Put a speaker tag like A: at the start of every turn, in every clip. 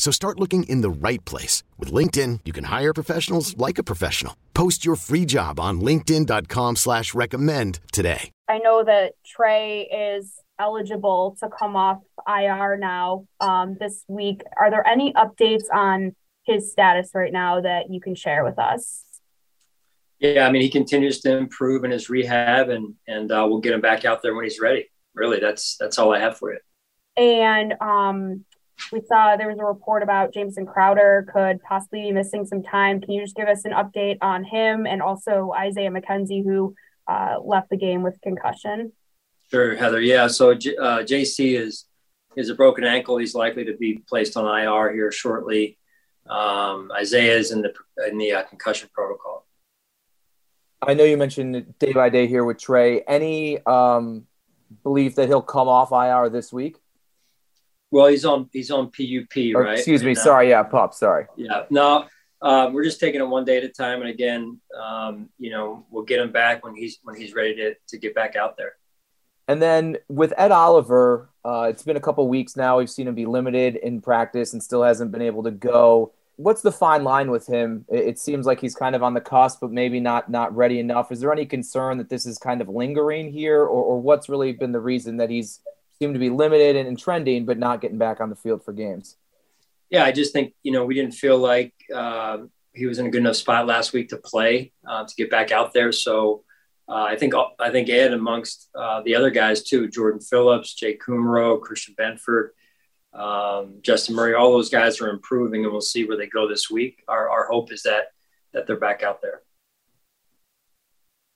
A: So start looking in the right place. With LinkedIn, you can hire professionals like a professional. Post your free job on linkedin.com slash recommend today.
B: I know that Trey is eligible to come off IR now um, this week. Are there any updates on his status right now that you can share with us?
C: Yeah, I mean, he continues to improve in his rehab, and and uh, we'll get him back out there when he's ready. Really, that's that's all I have for you.
B: And um, we saw there was a report about Jamison Crowder could possibly be missing some time. Can you just give us an update on him and also Isaiah McKenzie, who uh, left the game with concussion?
C: Sure, Heather. Yeah, so uh, JC is is a broken ankle. He's likely to be placed on IR here shortly. Um, Isaiah is in the in the uh, concussion protocol.
D: I know you mentioned day by day here with Trey. Any um, belief that he'll come off IR this week?
C: Well, he's on he's on PUP,
D: or,
C: right?
D: Excuse me. And, sorry. Yeah, pop, Sorry.
C: Yeah. No, uh, we're just taking it one day at a time, and again, um, you know, we'll get him back when he's when he's ready to to get back out there.
D: And then with Ed Oliver, uh, it's been a couple weeks now. We've seen him be limited in practice and still hasn't been able to go. What's the fine line with him? It seems like he's kind of on the cusp, but maybe not not ready enough. Is there any concern that this is kind of lingering here, or, or what's really been the reason that he's seemed to be limited and, and trending, but not getting back on the field for games.
C: Yeah, I just think you know we didn't feel like uh, he was in a good enough spot last week to play uh, to get back out there. So uh, I think I think Ed amongst uh, the other guys too, Jordan Phillips, Jake Kumerow, Christian Benford, um, Justin Murray, all those guys are improving, and we'll see where they go this week. Our, our hope is that that they're back out there.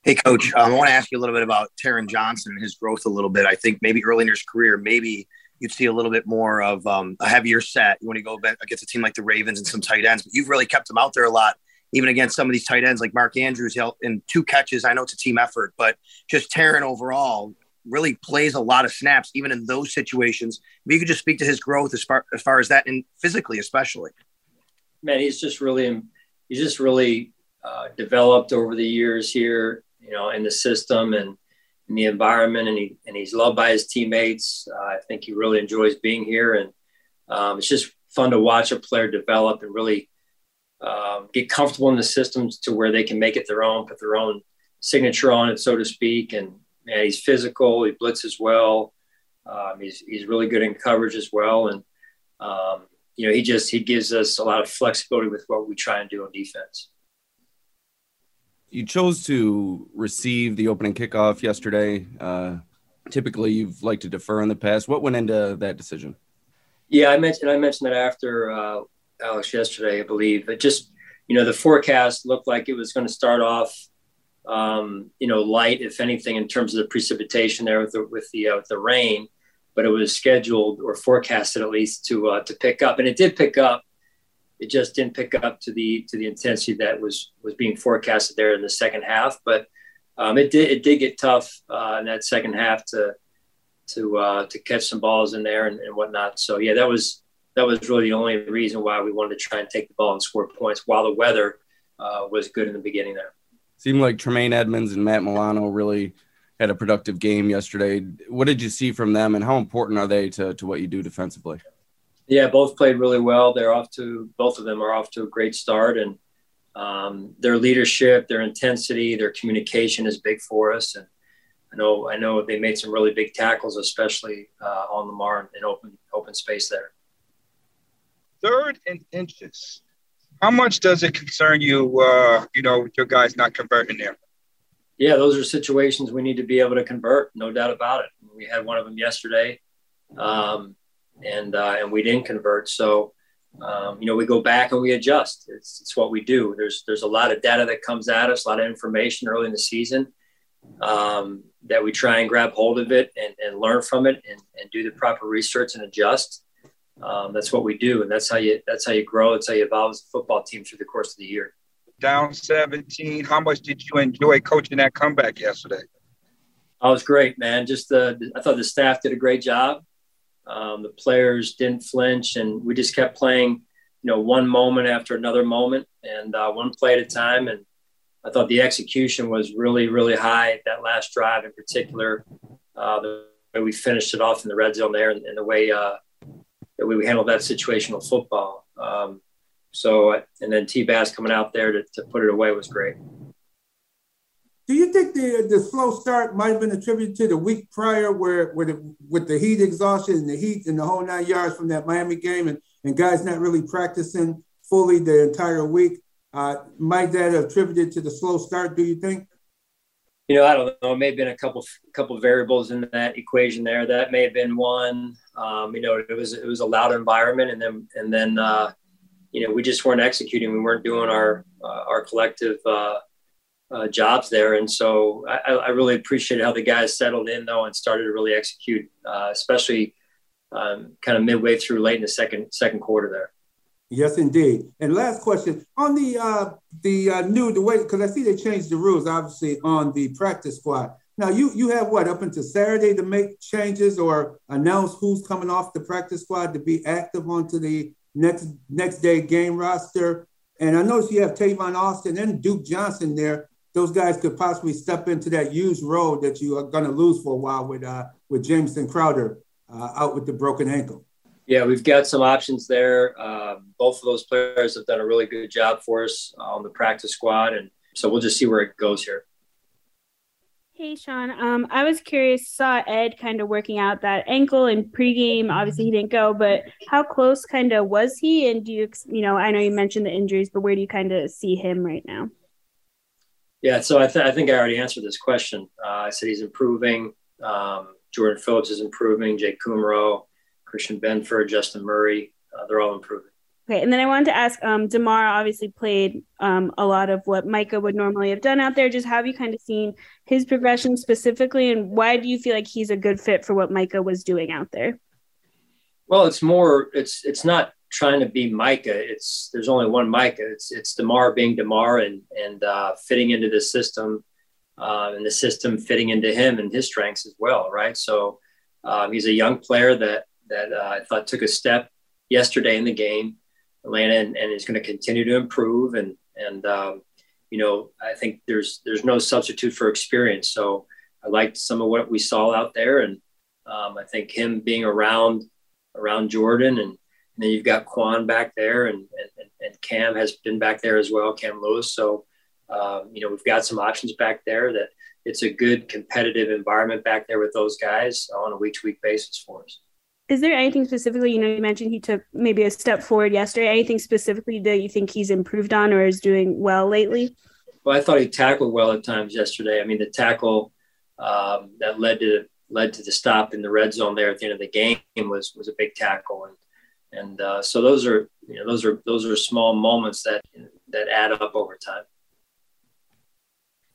E: Hey, Coach, um, I want to ask you a little bit about Taron Johnson and his growth a little bit. I think maybe early in his career, maybe you'd see a little bit more of um, a heavier set when you go against a team like the Ravens and some tight ends. But you've really kept him out there a lot, even against some of these tight ends like Mark Andrews in two catches. I know it's a team effort, but just Taron overall really plays a lot of snaps, even in those situations. If you could just speak to his growth as far as, far as that, and physically especially.
C: Man, he's just really he's just really uh, developed over the years here you know, in the system and in the environment, and he and he's loved by his teammates. Uh, I think he really enjoys being here, and um, it's just fun to watch a player develop and really um, get comfortable in the systems to where they can make it their own, put their own signature on it, so to speak. And man, he's physical, he blitzes well, um, he's he's really good in coverage as well, and um, you know, he just he gives us a lot of flexibility with what we try and do on defense
F: you chose to receive the opening kickoff yesterday. Uh, typically, you've liked to defer in the past. What went into that decision?
C: Yeah, I mentioned I mentioned that after uh, Alex yesterday, I believe. It just you know the forecast looked like it was going to start off um, you know light, if anything, in terms of the precipitation there with the with the uh, with the rain. But it was scheduled or forecasted at least to uh, to pick up, and it did pick up it just didn't pick up to the to the intensity that was was being forecasted there in the second half. But um, it did it did get tough uh, in that second half to to uh, to catch some balls in there and, and whatnot. So yeah, that was that was really the only reason why we wanted to try and take the ball and score points while the weather uh, was good in the beginning there.
F: Seemed like Tremaine Edmunds and Matt Milano really had a productive game yesterday. What did you see from them, and how important are they to, to what you do defensively?
C: Yeah, both played really well. They're off to both of them are off to a great start, and um, their leadership, their intensity, their communication is big for us. And I know I know they made some really big tackles, especially uh, on Lamar in open open space there.
G: Third and inches. How much does it concern you, uh, you know, your guys not converting there?
C: Yeah, those are situations we need to be able to convert, no doubt about it. We had one of them yesterday, um, and uh, and we didn't convert. So, um, you know, we go back and we adjust. It's, it's what we do. There's there's a lot of data that comes at us, a lot of information early in the season um, that we try and grab hold of it and, and learn from it and, and do the proper research and adjust um, that's what we do, and that's how you that's how you grow. It's how you evolve as a football team through the course of the year.
G: Down 17. How much did you enjoy coaching that comeback yesterday?
C: I was great, man. Just the I thought the staff did a great job. Um, the players didn't flinch, and we just kept playing, you know, one moment after another moment, and uh, one play at a time. And I thought the execution was really, really high. That last drive, in particular, uh, the way we finished it off in the red zone there, and, and the way uh, that we handled that situational football. Um, so, and then T Bass coming out there to, to put it away was great.
H: Do you think the the slow start might have been attributed to the week prior, where with the, with the heat exhaustion and the heat and the whole nine yards from that Miami game, and, and guys not really practicing fully the entire week? Uh, might that have attributed to the slow start? Do you think?
C: you know, I don't know. It may have been a couple couple variables in that equation there. That may have been one. Um, you know, it was it was a loud environment, and then and then uh, you know we just weren't executing. We weren't doing our uh, our collective uh, jobs there, and so I, I, really appreciate how the guys settled in though and started to really execute, uh, especially um, kind of midway through, late in the second second quarter there.
H: Yes, indeed. And last question on the uh, the uh, new the way because I see they changed the rules obviously on the practice squad. Now you you have what up until Saturday to make changes or announce who's coming off the practice squad to be active onto the next next day game roster. And I notice you have Tavon Austin and Duke Johnson there. Those guys could possibly step into that used role that you are going to lose for a while with uh, with Jamison Crowder uh, out with the broken ankle.
C: Yeah, we've got some options there. Um, both of those players have done a really good job for us on the practice squad, and so we'll just see where it goes here.
I: Hey, Sean. Um, I was curious. Saw Ed kind of working out that ankle in pregame. Obviously, he didn't go, but how close kind of was he? And do you, you know, I know you mentioned the injuries, but where do you kind of see him right now?
C: Yeah, so I, th- I think I already answered this question. Uh, I said he's improving. Um, Jordan Phillips is improving. Jake Kumerow Christian Benford, Justin Murray. Uh, they're all improving.
I: Okay, and then I wanted to ask, um, Damar obviously played um, a lot of what Micah would normally have done out there. Just have you kind of seen his progression specifically, and why do you feel like he's a good fit for what Micah was doing out there?
C: Well, it's more. It's it's not trying to be Micah. It's there's only one Micah. It's it's Damar being Damar and and uh, fitting into the system, uh, and the system fitting into him and his strengths as well, right? So um, he's a young player that that uh, I thought took a step yesterday in the game, Atlanta, and, and is going to continue to improve. And and um, you know, I think there's there's no substitute for experience. So I liked some of what we saw out there, and um, I think him being around around Jordan, and then you've got Quan back there, and, and and Cam has been back there as well, Cam Lewis. So um, you know, we've got some options back there that it's a good competitive environment back there with those guys on a week to week basis for us.
I: Is there anything specifically you know you mentioned he took maybe a step forward yesterday. Anything specifically that you think he's improved on or is doing well lately?
C: Well i thought he tackled well at times yesterday. I mean the tackle um, that led to led to the stop in the red zone there at the end of the game was was a big tackle. And and uh, so those are you know those are those are small moments that that add up over time.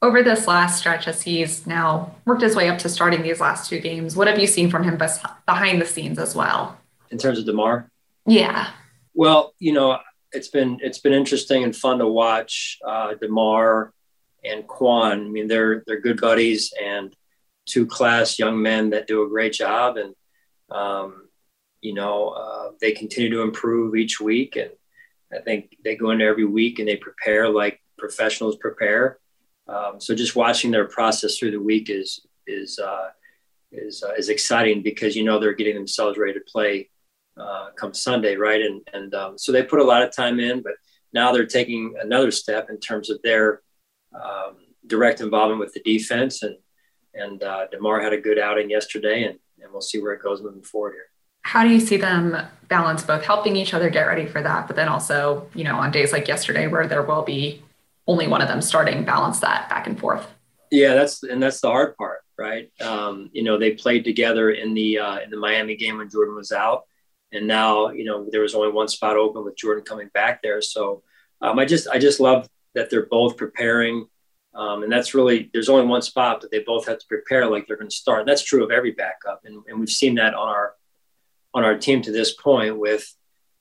J: Over this last stretch as he's now worked his way up to starting these last two games what have you seen from him behind the scenes as well?
C: In terms of Damar,
J: yeah.
C: Well you know it's been it's been interesting and fun to watch uh, damar and quan. I mean they're they're good buddies and two class young men that do a great job. And um, you know uh, they continue to improve each week and i think they go into every week and they prepare like professionals prepare um, so just watching their process through the week is is uh, is uh, is exciting because you know they're getting themselves ready to play uh, come Sunday, right? And and um, so they put a lot of time in, but now they're taking another step in terms of their um, direct involvement with the defense. And and uh, Damar had a good outing yesterday, and and we'll see where it goes moving forward here.
J: How do you see them balance both helping each other get ready for that, but then also, you know, on days like yesterday where there will be only one of them starting, balance that back and forth?
C: Yeah, that's and that's the hard part, right? Um, you know, they played together in the uh, in the Miami game when Jordan was out, and now you know there was only one spot open with Jordan coming back there. So um, I just I just love that they're both preparing, um, and that's really there's only one spot, but they both have to prepare like they're going to start. And that's true of every backup, and, and we've seen that on our on our team to this point with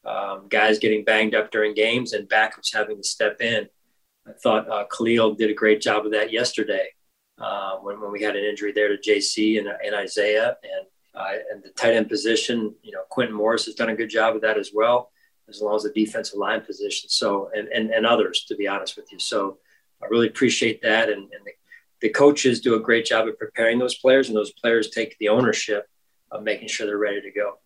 C: um, guys getting banged up during games and backups having to step in. I thought uh, Khalil did a great job of that yesterday uh, when, when we had an injury there to JC and, and Isaiah and uh, and the tight end position. You know, Quintin Morris has done a good job of that as well, as well as the defensive line position. So and and, and others, to be honest with you. So I really appreciate that, and, and the, the coaches do a great job of preparing those players, and those players take the ownership of making sure they're ready to go.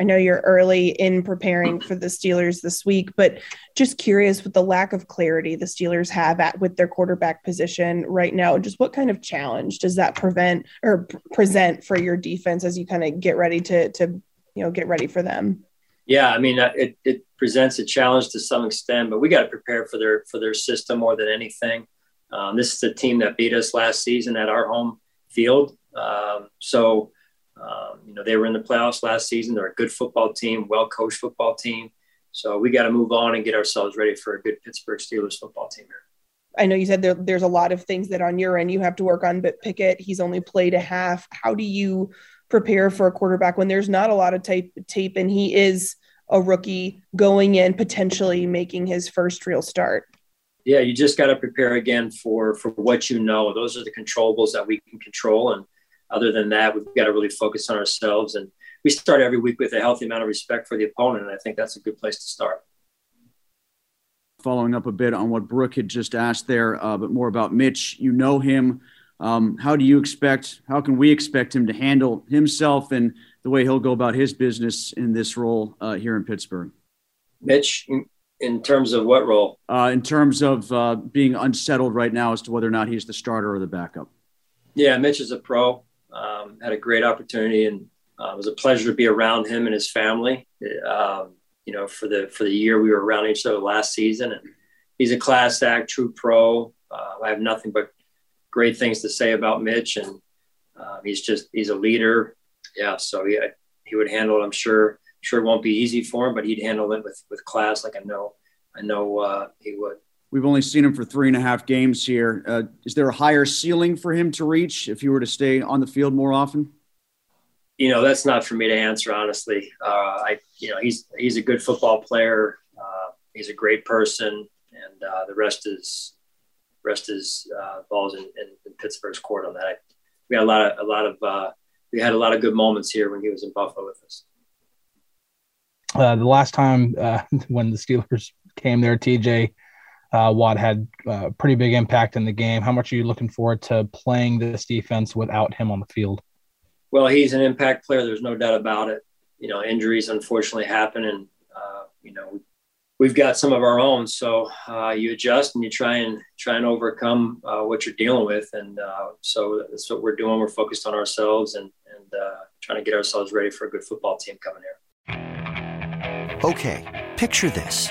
K: I know you're early in preparing for the Steelers this week, but just curious with the lack of clarity the Steelers have at with their quarterback position right now, just what kind of challenge does that prevent or present for your defense as you kind of get ready to to you know get ready for them?
C: Yeah, I mean uh, it, it presents a challenge to some extent, but we got to prepare for their for their system more than anything. Um, this is a team that beat us last season at our home field, um, so um, you know, they were in the playoffs last season. They're a good football team, well coached football team. So we got to move on and get ourselves ready for a good Pittsburgh Steelers football team here.
K: I know you said there, there's a lot of things that on your end you have to work on, but Pickett, he's only played a half. How do you prepare for a quarterback when there's not a lot of tape, tape and he is a rookie going in potentially making his first real start?
C: Yeah, you just got to prepare again for for what you know. Those are the controllables that we can control, and other than that, we've got to really focus on ourselves. And we start every week with a healthy amount of respect for the opponent. And I think that's a good place to start.
L: Following up a bit on what Brooke had just asked there, uh, but more about Mitch. You know him. Um, how do you expect, how can we expect him to handle himself and the way he'll go about his business in this role uh, here in Pittsburgh?
C: Mitch, in, terms of what role?
L: Uh, in terms of uh, being unsettled right now as to whether or not he's the starter or the backup.
C: Yeah, Mitch is a pro. Um, had a great opportunity, and uh, it was a pleasure to be around him and his family. Um, you know, for the for the year we were around each other last season, and he's a class act, true pro. Uh, I have nothing but great things to say about Mitch, and uh, he's just he's a leader. Yeah, so he he would handle it. I'm sure sure it won't be easy for him, but he'd handle it with with class, like I know I know uh, he would.
L: We've only seen him for three and a half games here. Uh, is there a higher ceiling for him to reach if he were to stay on the field more often?
C: You know, that's not for me to answer, honestly. Uh, I, you know, he's he's a good football player. Uh, he's a great person, and uh, the rest is rest is uh, balls in, in, in, Pittsburgh's court on that. We had a lot of a lot of uh, we had a lot of good moments here when he was in Buffalo with us.
M: the last time when the Steelers came there, TJ uh, Watt had a uh, pretty big impact in the game. How much are you looking forward to playing this defense without him on the field?
C: Well, he's an impact player. There's no doubt about it. You know, injuries unfortunately happen, and uh, you know we've got some of our own. So uh, you adjust and you try and try and overcome uh, what you're dealing with, and uh, so that's what we're doing. We're focused on ourselves and and trying to get ourselves ready for a good football team coming here.
N: Okay, picture this.